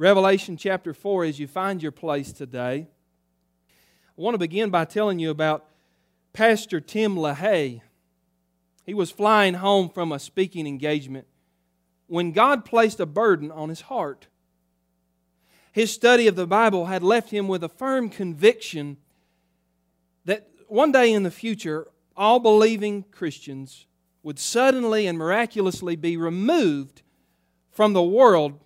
Revelation chapter 4 as you find your place today. I want to begin by telling you about Pastor Tim LaHaye. He was flying home from a speaking engagement when God placed a burden on his heart. His study of the Bible had left him with a firm conviction that one day in the future, all believing Christians would suddenly and miraculously be removed from the world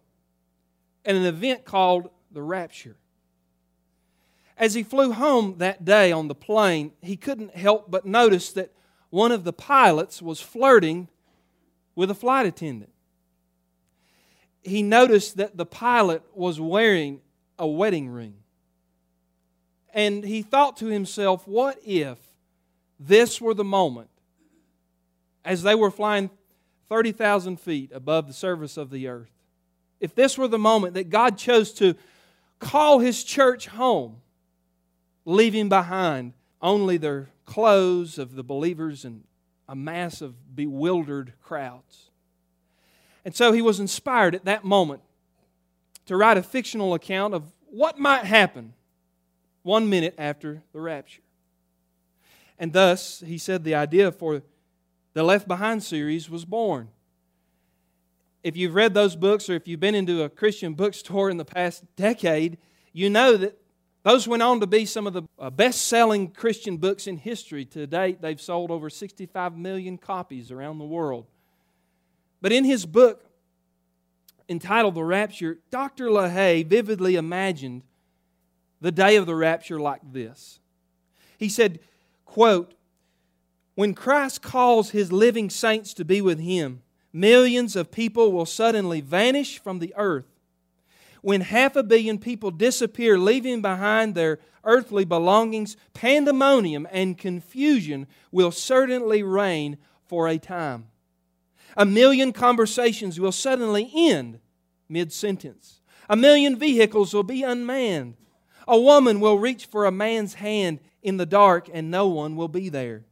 at an event called the rapture. As he flew home that day on the plane, he couldn't help but notice that one of the pilots was flirting with a flight attendant. He noticed that the pilot was wearing a wedding ring. And he thought to himself, what if this were the moment as they were flying 30,000 feet above the surface of the earth? If this were the moment that God chose to call His church home, leaving behind only the clothes of the believers and a mass of bewildered crowds. And so he was inspired at that moment to write a fictional account of what might happen one minute after the rapture. And thus, he said the idea for the Left Behind series was born if you've read those books or if you've been into a Christian bookstore in the past decade, you know that those went on to be some of the uh, best selling Christian books in history. To date, they've sold over 65 million copies around the world. But in his book entitled The Rapture, Dr. LaHaye vividly imagined the day of the rapture like this. He said, quote, When Christ calls his living saints to be with him, millions of people will suddenly vanish from the earth. When half a billion people disappear, leaving behind their earthly belongings, pandemonium and confusion will certainly reign for a time. A million conversations will suddenly end mid sentence. A million vehicles will be unmanned. A woman will reach for a man's hand in the dark and no one will be there.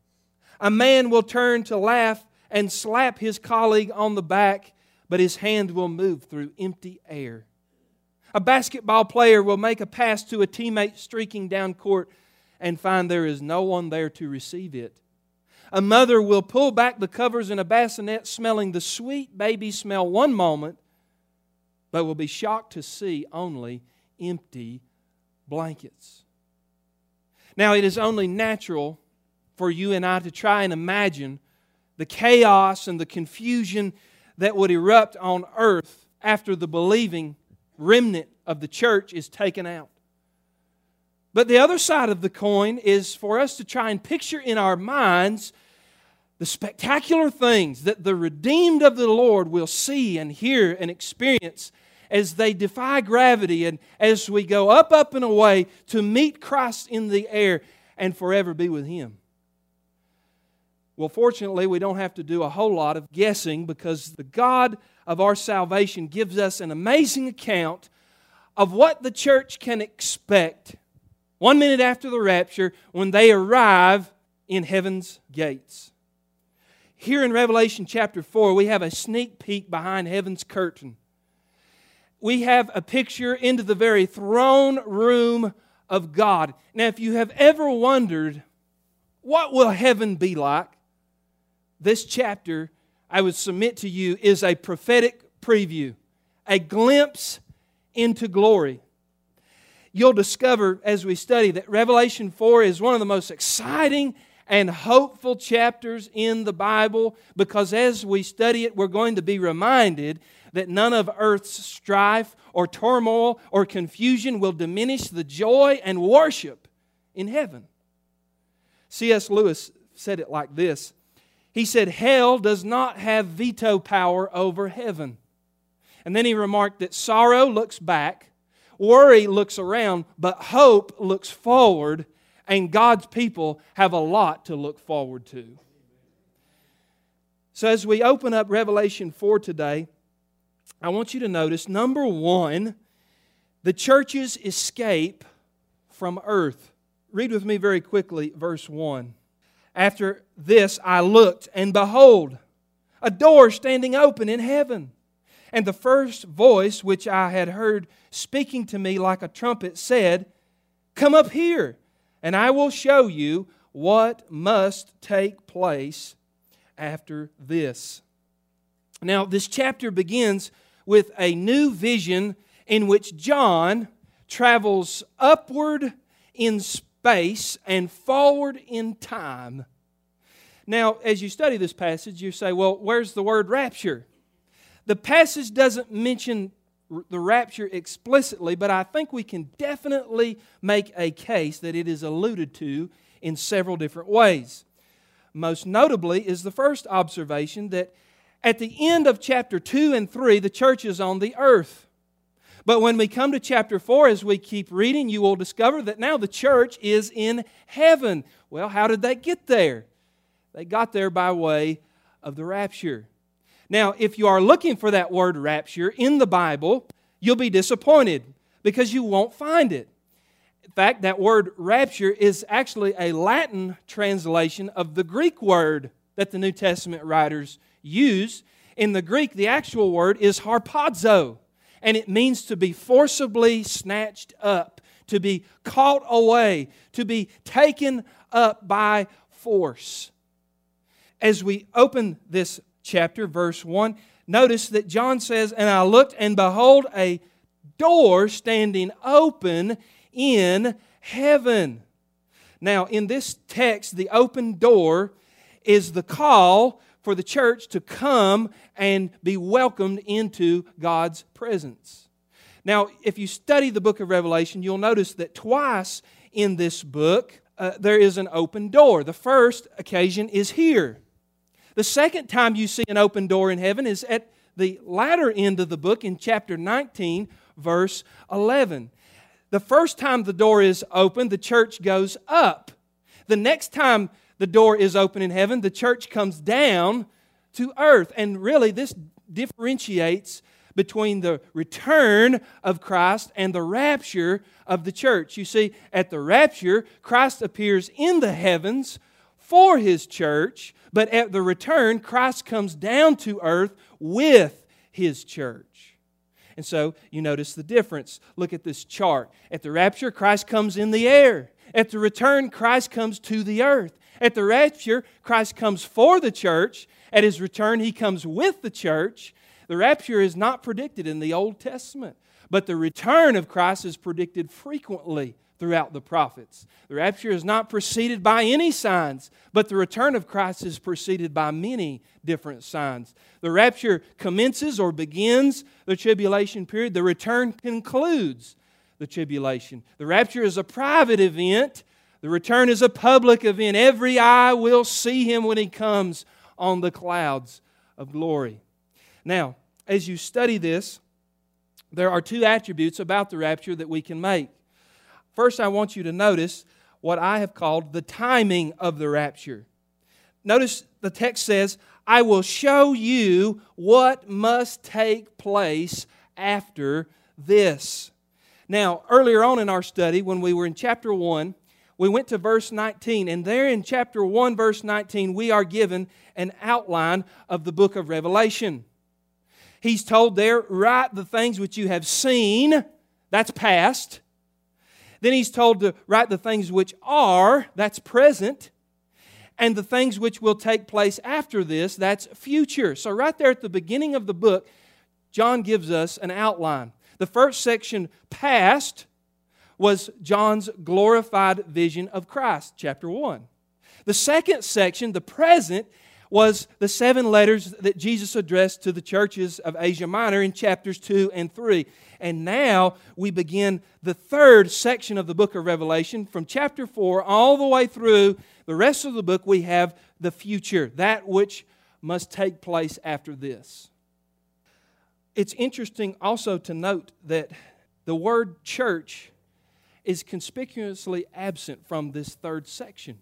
A man will turn to laugh and slap his colleague on the back, but his hand will move through empty air. A basketball player will make a pass to a teammate streaking down court and find there is no one there to receive it. A mother will pull back the covers in a bassinet, smelling the sweet baby smell one moment, but will be shocked to see only empty blankets. Now, it is only natural for you and I to try and imagine the chaos and the confusion that would erupt on earth after the believing remnant of the church is taken out. But the other side of the coin is for us to try and picture in our minds the spectacular things that the redeemed of the Lord will see and hear and experience as they defy gravity and as we go up, up, and away to meet Christ in the air and forever be with Him. Well, fortunately, we don't have to do a whole lot of guessing because the God of our salvation gives us an amazing account of what the church can expect one minute after the rapture when they arrive in heaven's gates. Here in Revelation chapter 4, we have a sneak peek behind heaven's curtain. We have a picture into the very throne room of God. Now, if you have ever wondered, what will heaven be like? This chapter, I would submit to you, is a prophetic preview, a glimpse into glory. You'll discover as we study that Revelation 4 is one of the most exciting and hopeful chapters in the Bible because as we study it, we're going to be reminded that none of earth's strife or turmoil or confusion will diminish the joy and worship in heaven. C.S. Lewis said it like this he said, Hell does not have veto power over heaven. And then he remarked that sorrow looks back, worry looks around, but hope looks forward, and God's people have a lot to look forward to. So, as we open up Revelation 4 today, I want you to notice number one, the church's escape from earth. Read with me very quickly, verse 1. After this, I looked, and behold, a door standing open in heaven. And the first voice which I had heard speaking to me like a trumpet said, Come up here, and I will show you what must take place after this. Now, this chapter begins with a new vision in which John travels upward in space and forward in time. Now, as you study this passage, you say, well, where's the word rapture? The passage doesn't mention the rapture explicitly, but I think we can definitely make a case that it is alluded to in several different ways. Most notably is the first observation that at the end of chapter 2 and 3, the church is on the earth. But when we come to chapter 4, as we keep reading, you will discover that now the church is in heaven. Well, how did they get there? They got there by way of the rapture. Now, if you are looking for that word rapture in the Bible, you'll be disappointed because you won't find it. In fact, that word rapture is actually a Latin translation of the Greek word that the New Testament writers use. In the Greek, the actual word is harpazo, and it means to be forcibly snatched up, to be caught away, to be taken up by force. As we open this chapter, verse 1, notice that John says, And I looked, and behold, a door standing open in heaven. Now, in this text, the open door is the call for the church to come and be welcomed into God's presence. Now, if you study the book of Revelation, you'll notice that twice in this book uh, there is an open door. The first occasion is here. The second time you see an open door in heaven is at the latter end of the book in chapter 19, verse 11. The first time the door is open, the church goes up. The next time the door is open in heaven, the church comes down to earth. And really, this differentiates between the return of Christ and the rapture of the church. You see, at the rapture, Christ appears in the heavens for his church, but at the return, Christ comes down to earth with his church. And so you notice the difference. Look at this chart. At the rapture, Christ comes in the air. At the return, Christ comes to the earth. At the rapture, Christ comes for the church. At his return, he comes with the church. The rapture is not predicted in the Old Testament, but the return of Christ is predicted frequently throughout the prophets. The rapture is not preceded by any signs, but the return of Christ is preceded by many different signs. The rapture commences or begins the tribulation period, the return concludes the tribulation. The rapture is a private event, the return is a public event. Every eye will see him when he comes on the clouds of glory. Now, as you study this, there are two attributes about the rapture that we can make. First, I want you to notice what I have called the timing of the rapture. Notice the text says, I will show you what must take place after this. Now, earlier on in our study, when we were in chapter 1, we went to verse 19, and there in chapter 1, verse 19, we are given an outline of the book of Revelation. He's told there, write the things which you have seen, that's past, then he's told to write the things which are, that's present, and the things which will take place after this, that's future. So, right there at the beginning of the book, John gives us an outline. The first section, past, was John's glorified vision of Christ, chapter 1. The second section, the present, was the seven letters that Jesus addressed to the churches of Asia Minor in chapters 2 and 3. And now we begin the third section of the book of Revelation from chapter 4 all the way through the rest of the book. We have the future, that which must take place after this. It's interesting also to note that the word church is conspicuously absent from this third section.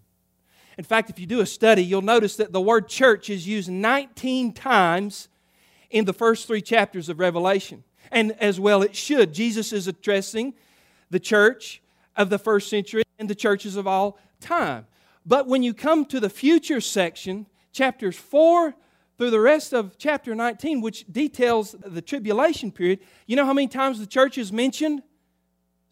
In fact, if you do a study, you'll notice that the word church is used 19 times in the first three chapters of Revelation. And as well it should. Jesus is addressing the church of the first century and the churches of all time. But when you come to the future section, chapters 4 through the rest of chapter 19, which details the tribulation period, you know how many times the church is mentioned?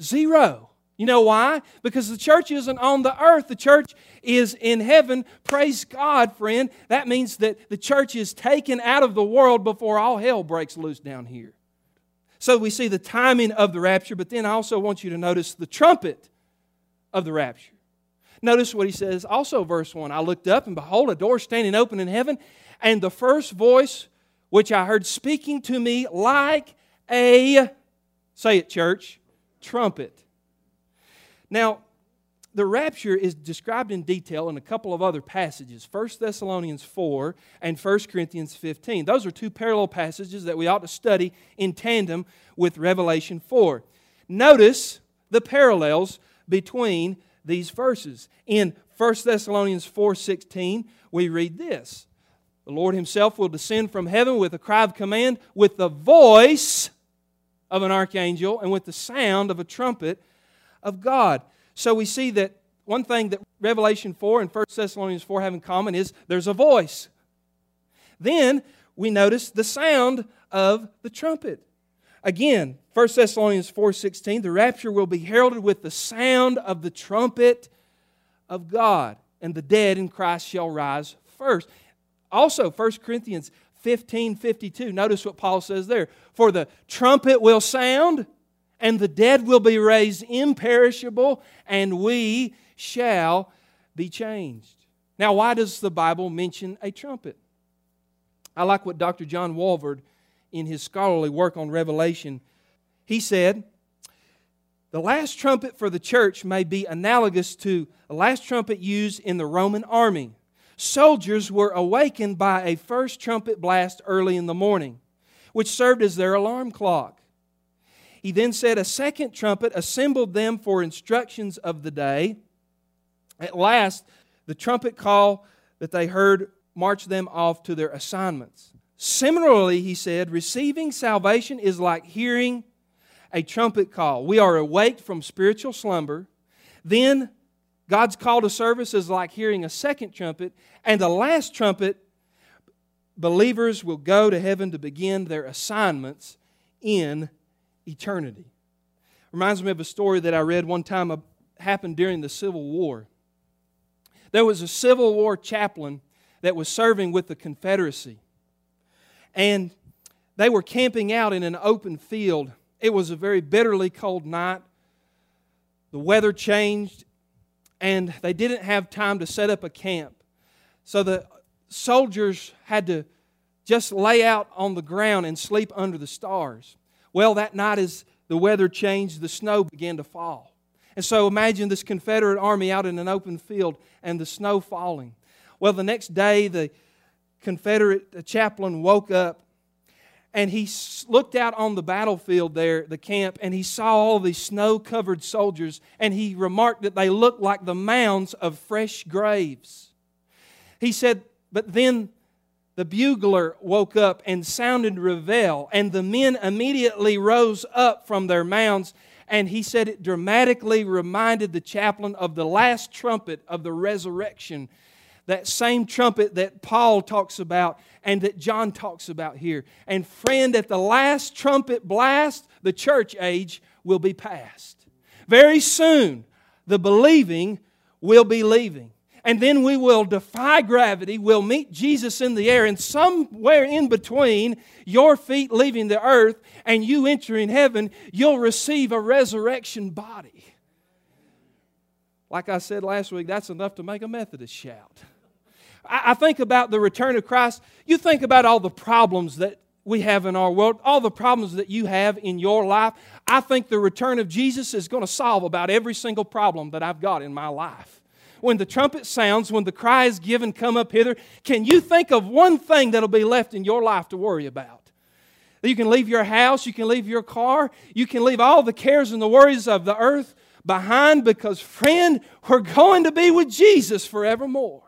Zero. You know why? Because the church isn't on the earth, the church is in heaven. Praise God, friend. That means that the church is taken out of the world before all hell breaks loose down here. So we see the timing of the rapture, but then I also want you to notice the trumpet of the rapture. Notice what he says, also, verse 1 I looked up, and behold, a door standing open in heaven, and the first voice which I heard speaking to me like a, say it, church, trumpet. Now, the rapture is described in detail in a couple of other passages 1 Thessalonians 4 and 1 Corinthians 15. Those are two parallel passages that we ought to study in tandem with Revelation 4. Notice the parallels between these verses. In 1 Thessalonians 4:16, we read this. The Lord himself will descend from heaven with a cry of command, with the voice of an archangel, and with the sound of a trumpet of God. So we see that one thing that Revelation 4 and 1 Thessalonians 4 have in common is there's a voice. Then we notice the sound of the trumpet. Again, 1 Thessalonians 4:16, the rapture will be heralded with the sound of the trumpet of God, and the dead in Christ shall rise first. Also, 1 Corinthians 15 52. Notice what Paul says there. For the trumpet will sound, and the dead will be raised imperishable, and we shall be changed. Now, why does the Bible mention a trumpet? I like what Dr. John Walvoord in his scholarly work on Revelation, he said, the last trumpet for the church may be analogous to the last trumpet used in the Roman army. Soldiers were awakened by a first trumpet blast early in the morning, which served as their alarm clock. He then said a second trumpet assembled them for instructions of the day. At last, the trumpet call that they heard marched them off to their assignments. Similarly, he said, receiving salvation is like hearing a trumpet call. We are awake from spiritual slumber. Then God's call to service is like hearing a second trumpet. And the last trumpet, believers will go to heaven to begin their assignments in eternity. Reminds me of a story that I read one time happened during the Civil War. There was a Civil War chaplain that was serving with the Confederacy and they were camping out in an open field. It was a very bitterly cold night. The weather changed, and they didn't have time to set up a camp. So the soldiers had to just lay out on the ground and sleep under the stars. Well, that night, as the weather changed, the snow began to fall. And so imagine this Confederate army out in an open field and the snow falling. Well, the next day, the Confederate chaplain woke up and he looked out on the battlefield there, the camp, and he saw all these snow covered soldiers, and he remarked that they looked like the mounds of fresh graves. He said, But then the bugler woke up and sounded reveille, and the men immediately rose up from their mounds. And he said it dramatically reminded the chaplain of the last trumpet of the resurrection that same trumpet that Paul talks about and that John talks about here. And friend, at the last trumpet blast, the church age will be past. Very soon, the believing will be leaving. And then we will defy gravity, we'll meet Jesus in the air, and somewhere in between your feet leaving the earth and you entering heaven, you'll receive a resurrection body. Like I said last week, that's enough to make a Methodist shout. I think about the return of Christ. You think about all the problems that we have in our world, all the problems that you have in your life. I think the return of Jesus is going to solve about every single problem that I've got in my life. When the trumpet sounds, when the cry is given, come up hither, can you think of one thing that'll be left in your life to worry about? You can leave your house, you can leave your car, you can leave all the cares and the worries of the earth behind because, friend, we're going to be with Jesus forevermore.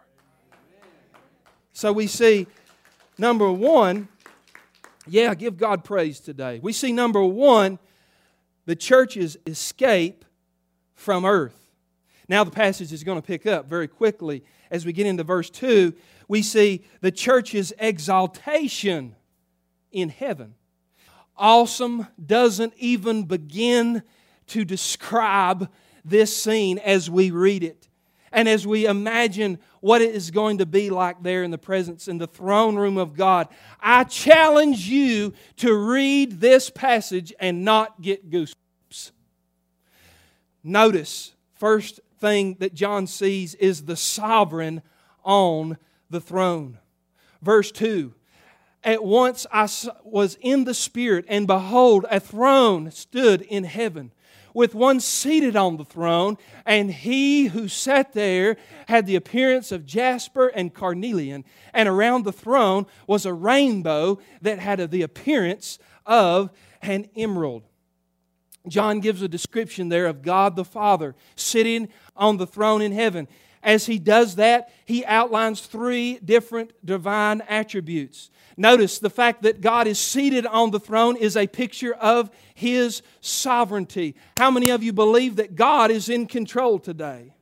So we see number one, yeah, give God praise today. We see number one, the church's escape from earth. Now, the passage is going to pick up very quickly. As we get into verse 2, we see the church's exaltation in heaven. Awesome doesn't even begin to describe this scene as we read it and as we imagine what it is going to be like there in the presence in the throne room of God. I challenge you to read this passage and not get goosebumps. Notice, first thing that John sees is the sovereign on the throne. Verse 2 At once I was in the Spirit, and behold, a throne stood in heaven with one seated on the throne, and he who sat there had the appearance of jasper and carnelian, and around the throne was a rainbow that had the appearance of an emerald. John gives a description there of God the Father sitting on the throne in heaven. As he does that, he outlines three different divine attributes. Notice the fact that God is seated on the throne is a picture of his sovereignty. How many of you believe that God is in control today?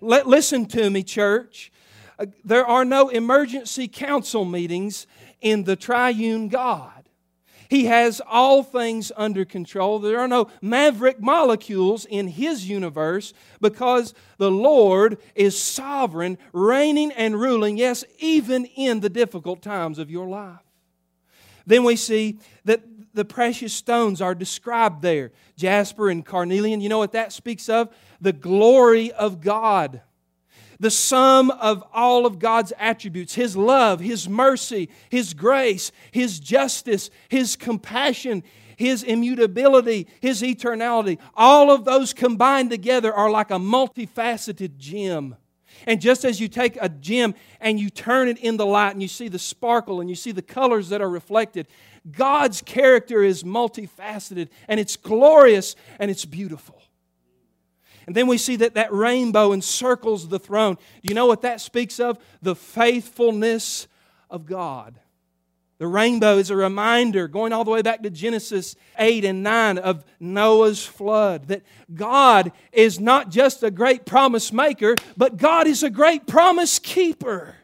Let, listen to me, church. Uh, there are no emergency council meetings in the triune God. He has all things under control. There are no maverick molecules in His universe because the Lord is sovereign, reigning and ruling, yes, even in the difficult times of your life. Then we see that the precious stones are described there jasper and carnelian. You know what that speaks of? The glory of God the sum of all of God's attributes His love, His mercy, His grace, His justice, His compassion, His immutability, His eternality. All of those combined together are like a multifaceted gem. And just as you take a gem and you turn it in the light and you see the sparkle and you see the colors that are reflected, God's character is multifaceted and it's glorious and it's beautiful. And then we see that that rainbow encircles the throne. Do you know what that speaks of? The faithfulness of God. The rainbow is a reminder, going all the way back to Genesis 8 and 9, of Noah's flood. That God is not just a great promise maker, but God is a great promise keeper.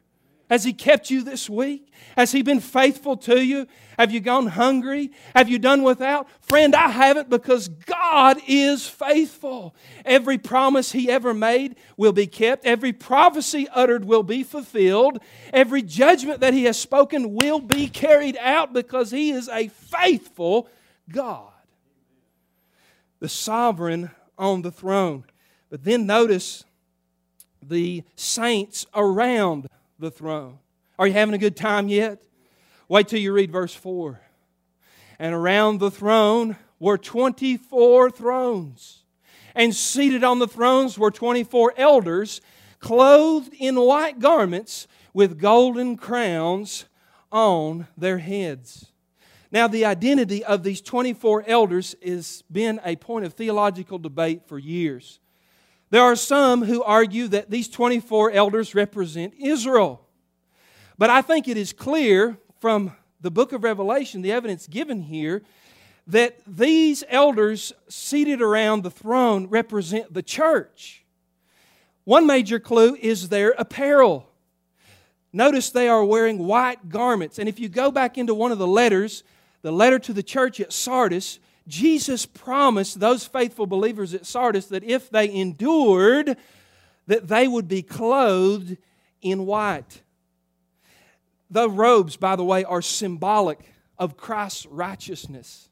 Has He kept you this week? Has He been faithful to you? Have you gone hungry? Have you done without? Friend, I haven't because God is faithful. Every promise He ever made will be kept, every prophecy uttered will be fulfilled, every judgment that He has spoken will be carried out because He is a faithful God. The sovereign on the throne. But then notice the saints around the throne. Are you having a good time yet? Wait till you read verse 4. And around the throne were 24 thrones, and seated on the thrones were 24 elders, clothed in white garments with golden crowns on their heads. Now, the identity of these 24 elders has been a point of theological debate for years. There are some who argue that these 24 elders represent Israel. But I think it is clear from the book of Revelation, the evidence given here, that these elders seated around the throne represent the church. One major clue is their apparel. Notice they are wearing white garments. And if you go back into one of the letters, the letter to the church at Sardis, Jesus promised those faithful believers at Sardis that if they endured, that they would be clothed in white. The robes, by the way, are symbolic of Christ's righteousness.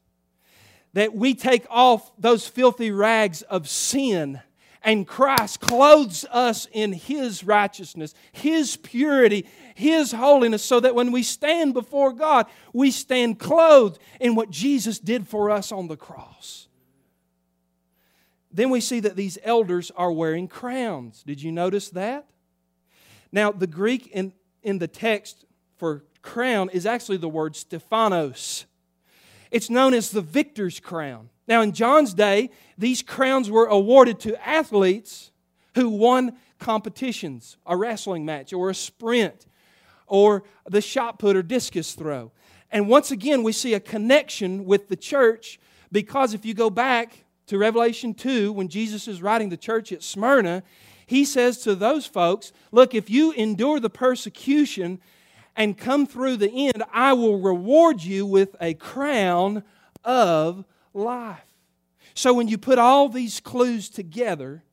That we take off those filthy rags of sin and Christ clothes us in His righteousness, His purity, His holiness, so that when we stand before God, we stand clothed in what Jesus did for us on the cross. Then we see that these elders are wearing crowns. Did you notice that? Now, the Greek in, in the text for crown is actually the word Stephanos. It's known as the victor's crown. Now, in John's day, these crowns were awarded to athletes who won competitions, a wrestling match, or a sprint, or the shot put or discus throw. And once again, we see a connection with the church because if you go back to Revelation 2, when Jesus is writing the church at Smyrna, he says to those folks, Look, if you endure the persecution and come through the end, I will reward you with a crown of life. So when you put all these clues together,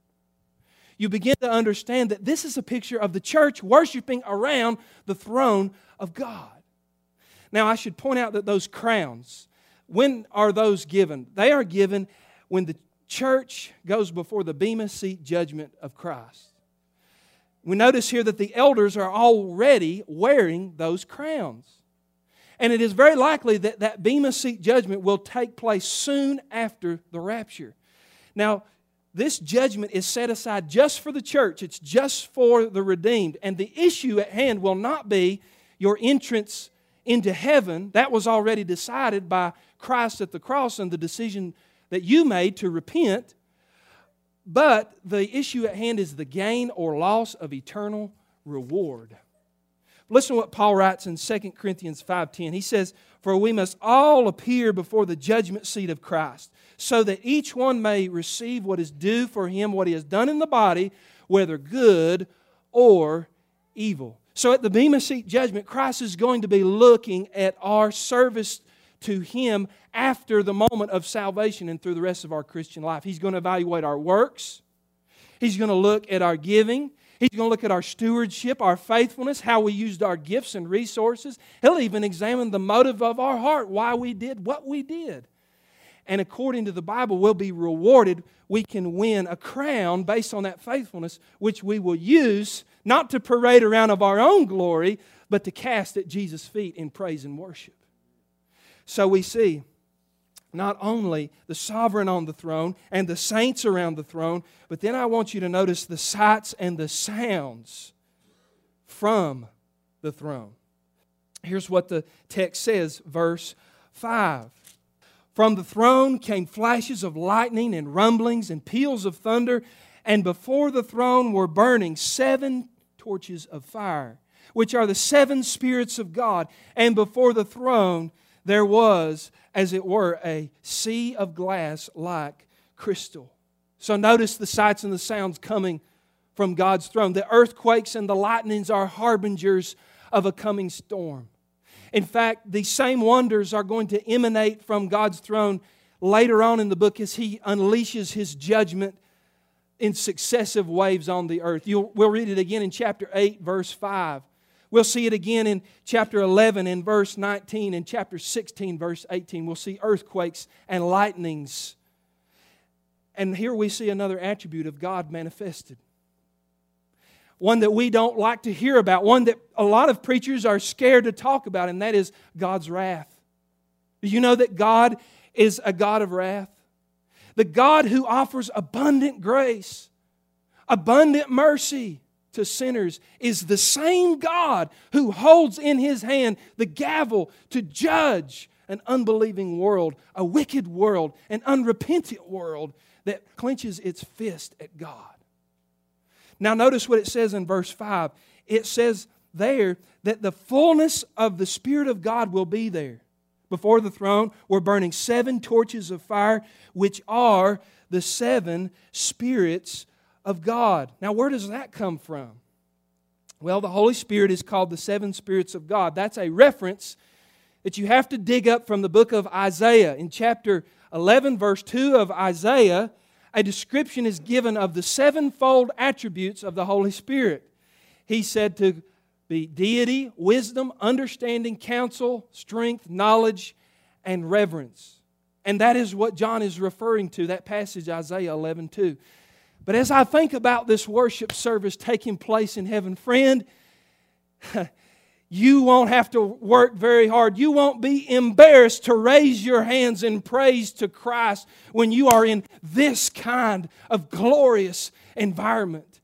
you begin to understand that this is a picture of the church worshiping around the throne of God. Now, I should point out that those crowns, when are those given? They are given when the church goes before the Bema seat judgment of Christ. We notice here that the elders are already wearing those crowns. And it is very likely that that Bema seat judgment will take place soon after the rapture. Now, this judgment is set aside just for the church, it's just for the redeemed. And the issue at hand will not be your entrance into heaven. That was already decided by Christ at the cross and the decision that you made to repent. But the issue at hand is the gain or loss of eternal reward. Listen to what Paul writes in 2 Corinthians 5:10. He says, "For we must all appear before the judgment seat of Christ, so that each one may receive what is due for him what he has done in the body, whether good or evil." So at the Bema seat judgment, Christ is going to be looking at our service to him after the moment of salvation and through the rest of our Christian life. He's going to evaluate our works. He's going to look at our giving. He's going to look at our stewardship, our faithfulness, how we used our gifts and resources. He'll even examine the motive of our heart, why we did what we did. And according to the Bible, we'll be rewarded. We can win a crown based on that faithfulness, which we will use not to parade around of our own glory, but to cast at Jesus' feet in praise and worship. So we see not only the sovereign on the throne and the saints around the throne, but then I want you to notice the sights and the sounds from the throne. Here's what the text says, verse 5. From the throne came flashes of lightning and rumblings and peals of thunder, and before the throne were burning seven torches of fire, which are the seven spirits of God, and before the throne there was, as it were, a sea of glass like crystal. So notice the sights and the sounds coming from God's throne. The earthquakes and the lightnings are harbingers of a coming storm. In fact, these same wonders are going to emanate from God's throne later on in the book as He unleashes His judgment in successive waves on the earth. You'll, we'll read it again in chapter 8, verse 5. We'll see it again in chapter 11 in verse 19 and chapter 16 verse 18. We'll see earthquakes and lightnings. And here we see another attribute of God manifested. One that we don't like to hear about, one that a lot of preachers are scared to talk about, and that is God's wrath. Do you know that God is a God of wrath? The God who offers abundant grace, abundant mercy, to sinners is the same God who holds in his hand the gavel to judge an unbelieving world, a wicked world, an unrepentant world that clenches its fist at God. Now, notice what it says in verse 5. It says there that the fullness of the Spirit of God will be there. Before the throne were burning seven torches of fire, which are the seven spirits of God. Now, where does that come from? Well, the Holy Spirit is called the seven spirits of God. That's a reference that you have to dig up from the book of Isaiah. In chapter 11, verse 2 of Isaiah, a description is given of the sevenfold attributes of the Holy Spirit. He said to be deity, wisdom, understanding, counsel, strength, knowledge, and reverence. And that is what John is referring to, that passage, Isaiah 11 2. But as I think about this worship service taking place in heaven, friend, you won't have to work very hard. You won't be embarrassed to raise your hands in praise to Christ when you are in this kind of glorious environment.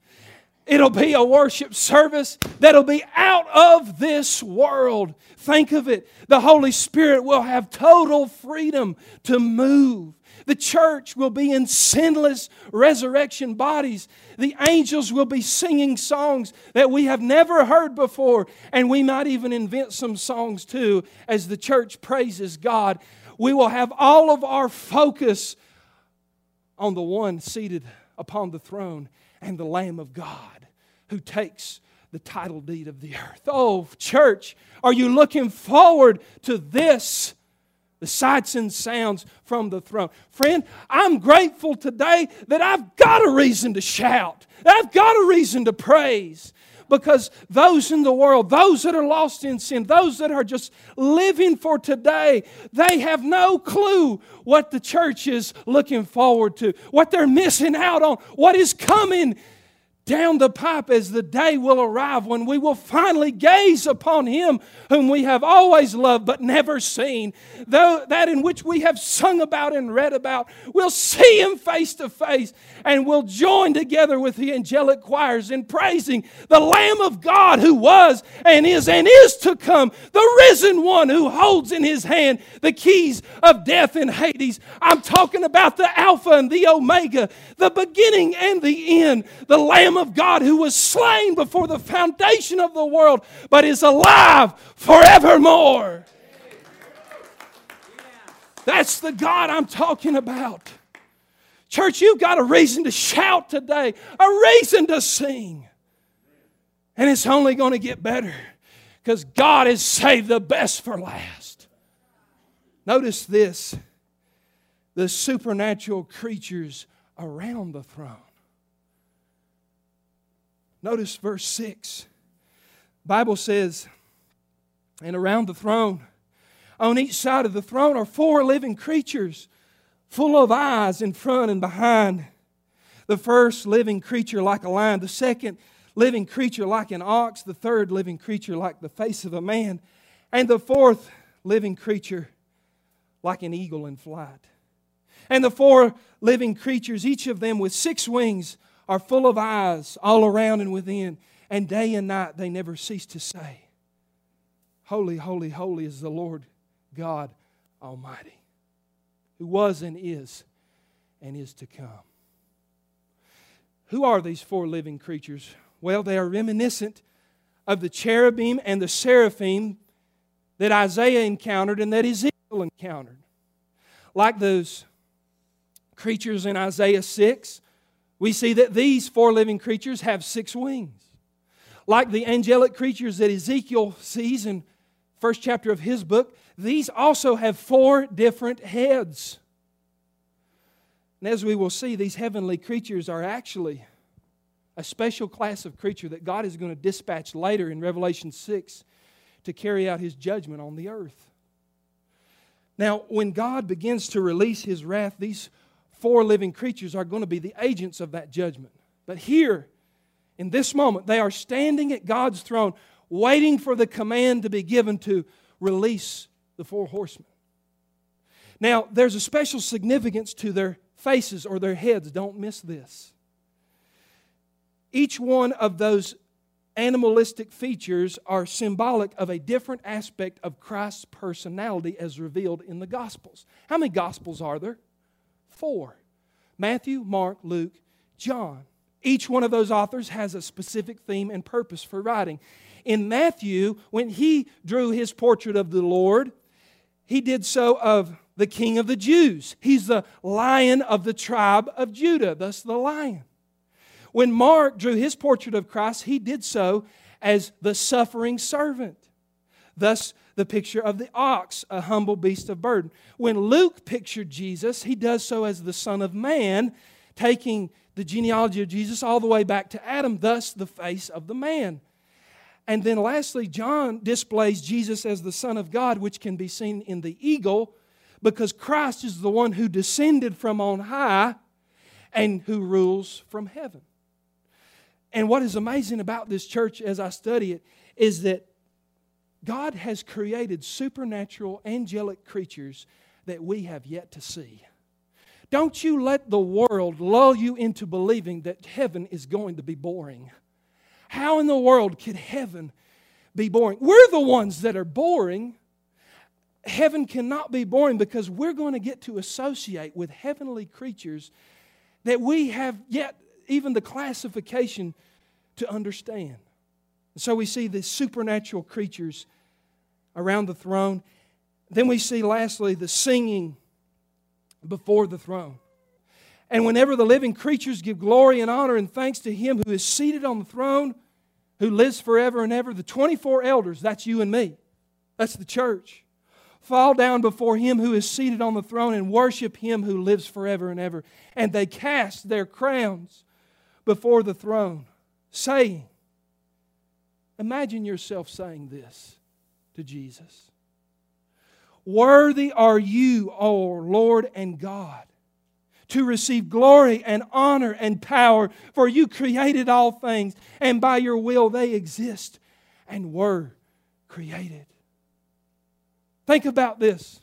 It'll be a worship service that'll be out of this world. Think of it. The Holy Spirit will have total freedom to move the church will be in sinless resurrection bodies. The angels will be singing songs that we have never heard before, and we might even invent some songs too as the church praises God. We will have all of our focus on the one seated upon the throne and the Lamb of God who takes the title deed of the earth. Oh, church, are you looking forward to this? The sights and sounds from the throne. Friend, I'm grateful today that I've got a reason to shout, I've got a reason to praise because those in the world, those that are lost in sin, those that are just living for today, they have no clue what the church is looking forward to, what they're missing out on, what is coming down the pipe as the day will arrive when we will finally gaze upon Him whom we have always loved but never seen. Though that in which we have sung about and read about, we'll see Him face to face and we'll join together with the angelic choirs in praising the Lamb of God who was and is and is to come, the risen one who holds in His hand the keys of death and Hades. I'm talking about the Alpha and the Omega, the beginning and the end, the Lamb Lamb of God who was slain before the foundation of the world, but is alive forevermore. That's the God I'm talking about. Church, you've got a reason to shout today, a reason to sing. And it's only going to get better because God has saved the best for last. Notice this the supernatural creatures around the throne. Notice verse 6. Bible says, and around the throne, on each side of the throne are four living creatures, full of eyes in front and behind. The first living creature like a lion, the second living creature like an ox, the third living creature like the face of a man, and the fourth living creature like an eagle in flight. And the four living creatures, each of them with six wings, are full of eyes all around and within, and day and night they never cease to say, Holy, holy, holy is the Lord God Almighty, who was and is and is to come. Who are these four living creatures? Well, they are reminiscent of the cherubim and the seraphim that Isaiah encountered and that Ezekiel encountered. Like those creatures in Isaiah 6, we see that these four living creatures have six wings. Like the angelic creatures that Ezekiel sees in first chapter of his book, these also have four different heads. And as we will see, these heavenly creatures are actually a special class of creature that God is going to dispatch later in Revelation 6 to carry out his judgment on the earth. Now, when God begins to release his wrath, these four living creatures are going to be the agents of that judgment. But here, in this moment, they are standing at God's throne, waiting for the command to be given to release the four horsemen. Now, there's a special significance to their faces or their heads. Don't miss this. Each one of those animalistic features are symbolic of a different aspect of Christ's personality as revealed in the Gospels. How many Gospels are there? Four Matthew, Mark, Luke, John. Each one of those authors has a specific theme and purpose for writing. In Matthew, when he drew his portrait of the Lord, he did so of the King of the Jews. He's the lion of the tribe of Judah, thus the lion. When Mark drew his portrait of Christ, he did so as the suffering servant. Thus, the picture of the ox, a humble beast of burden. When Luke pictured Jesus, he does so as the Son of Man, taking the genealogy of Jesus all the way back to Adam, thus the face of the man. And then lastly, John displays Jesus as the Son of God, which can be seen in the eagle, because Christ is the one who descended from on high and who rules from heaven. And what is amazing about this church as I study it is that God has created supernatural angelic creatures that we have yet to see. Don't you let the world lull you into believing that heaven is going to be boring. How in the world could heaven be boring? We're the ones that are boring. Heaven cannot be boring because we're going to get to associate with heavenly creatures that we have yet even the classification to understand. So we see the supernatural creatures around the throne. Then we see, lastly, the singing before the throne. And whenever the living creatures give glory and honor and thanks to him who is seated on the throne, who lives forever and ever, the 24 elders, that's you and me, that's the church, fall down before him who is seated on the throne and worship him who lives forever and ever. And they cast their crowns before the throne, saying, Imagine yourself saying this to Jesus Worthy are you, O Lord and God, to receive glory and honor and power, for you created all things, and by your will they exist and were created. Think about this.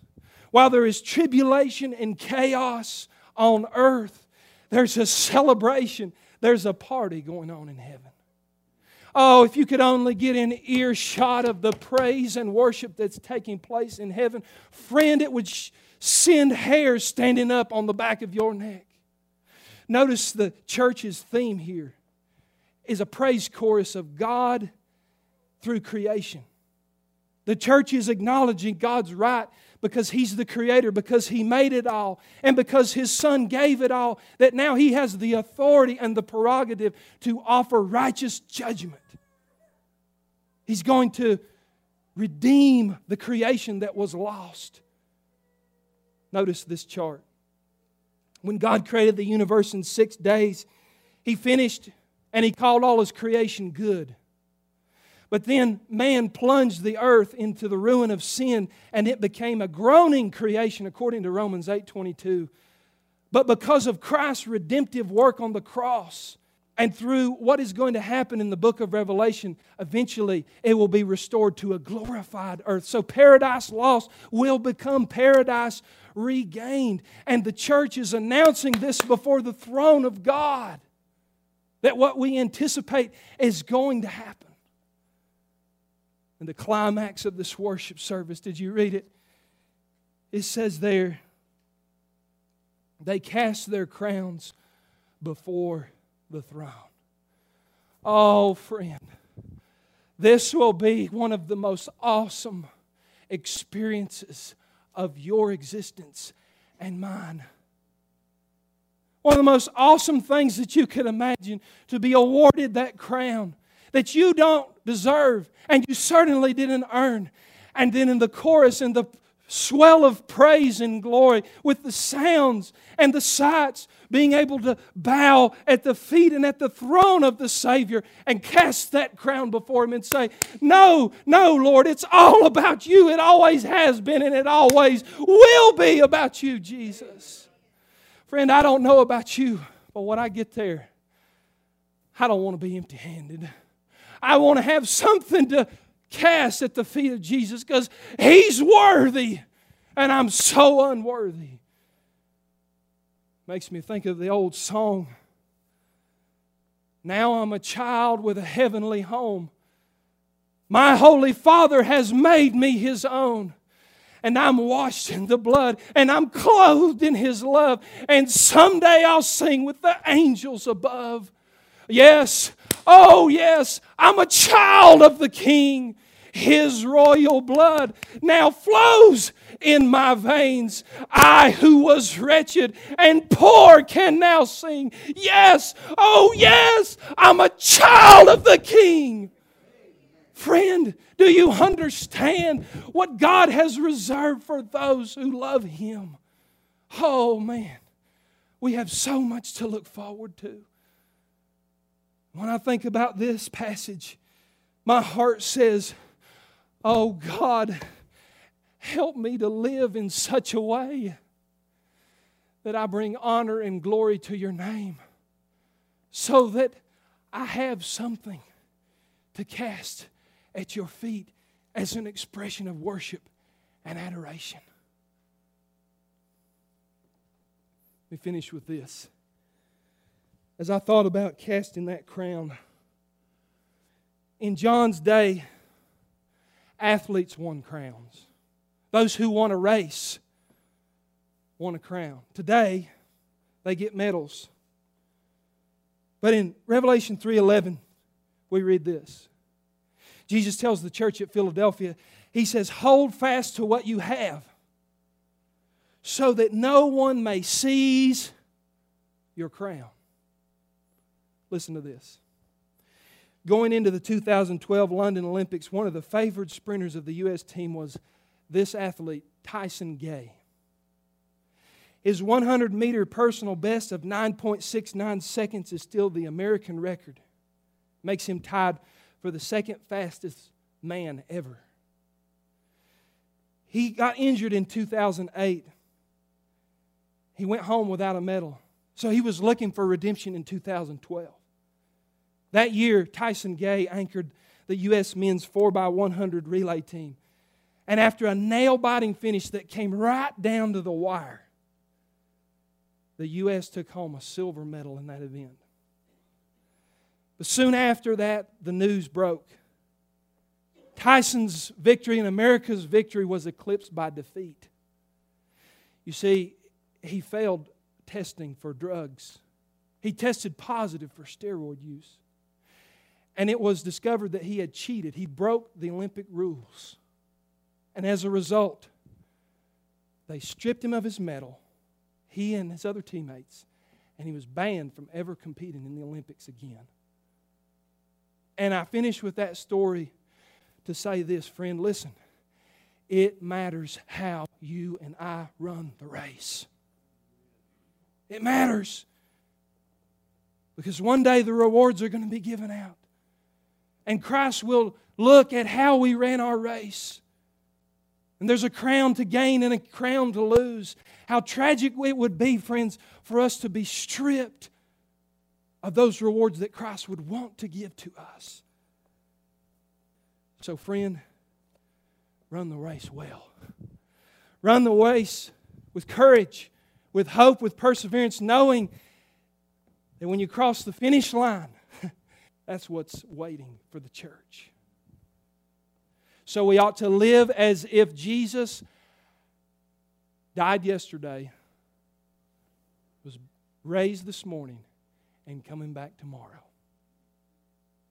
While there is tribulation and chaos on earth, there's a celebration, there's a party going on in heaven. Oh, if you could only get in earshot of the praise and worship that's taking place in heaven, friend, it would send hairs standing up on the back of your neck. Notice the church's theme here is a praise chorus of God through creation. The church is acknowledging God's right because He's the Creator, because He made it all, and because His Son gave it all, that now He has the authority and the prerogative to offer righteous judgment. He's going to redeem the creation that was lost. Notice this chart. When God created the universe in six days, He finished and He called all His creation good. But then man plunged the earth into the ruin of sin and it became a groaning creation according to Romans 8:22. But because of Christ's redemptive work on the cross and through what is going to happen in the book of Revelation, eventually it will be restored to a glorified earth. So paradise lost will become paradise regained. And the church is announcing this before the throne of God that what we anticipate is going to happen And the climax of this worship service. Did you read it? It says there, they cast their crowns before the throne. Oh, friend, this will be one of the most awesome experiences of your existence and mine. One of the most awesome things that you could imagine to be awarded that crown that you don't deserve and you certainly didn't earn. And then in the chorus in the swell of praise and glory with the sounds and the sights, being able to bow at the feet and at the throne of the Savior and cast that crown before Him and say, No, no, Lord, it's all about you. It always has been and it always will be about you, Jesus. Friend, I don't know about you, but when I get there, I don't want to be empty handed. I want to have something to cast at the feet of Jesus because He's worthy and I'm so unworthy. Makes me think of the old song. Now I'm a child with a heavenly home. My Holy Father has made me His own. And I'm washed in the blood, and I'm clothed in His love. And someday I'll sing with the angels above. Yes, oh, yes, I'm a child of the King. His royal blood now flows in my veins. I, who was wretched and poor, can now sing. Yes, oh, yes, I'm a child of the King. Friend, do you understand what God has reserved for those who love Him? Oh, man, we have so much to look forward to. When I think about this passage, my heart says, Oh God, help me to live in such a way that I bring honor and glory to your name so that I have something to cast at your feet as an expression of worship and adoration. Let me finish with this as I thought about casting that crown. In John's day, athletes won crowns. Those who won a race won a crown. Today, they get medals. But in Revelation 3:11, we read this. Jesus tells the church at Philadelphia, he says, "Hold fast to what you have, so that no one may seize your crown. Listen to this. Going into the 2012 London Olympics, one of the favored sprinters of the U.S. team was this athlete, Tyson Gay. His 100 meter personal best of 9.69 seconds is still the American record. Makes him tied for the second fastest man ever. He got injured in 2008. He went home without a medal. So he was looking for redemption in 2012. That year, Tyson Gay anchored the U.S. men's 4x100 relay team. And after a nail biting finish that came right down to the wire, the U.S. took home a silver medal in that event. But soon after that, the news broke. Tyson's victory and America's victory was eclipsed by defeat. You see, he failed testing for drugs. He tested positive for steroid use. And it was discovered that he had cheated. He broke the Olympic rules. And as a result, they stripped him of his medal, he and his other teammates, and he was banned from ever competing in the Olympics again. And I finish with that story to say this, friend listen, it matters how you and I run the race. It matters. Because one day the rewards are going to be given out. And Christ will look at how we ran our race. And there's a crown to gain and a crown to lose. How tragic it would be, friends, for us to be stripped of those rewards that Christ would want to give to us. So, friend, run the race well. Run the race with courage, with hope, with perseverance, knowing that when you cross the finish line, that's what's waiting for the church. So we ought to live as if Jesus died yesterday, was raised this morning, and coming back tomorrow.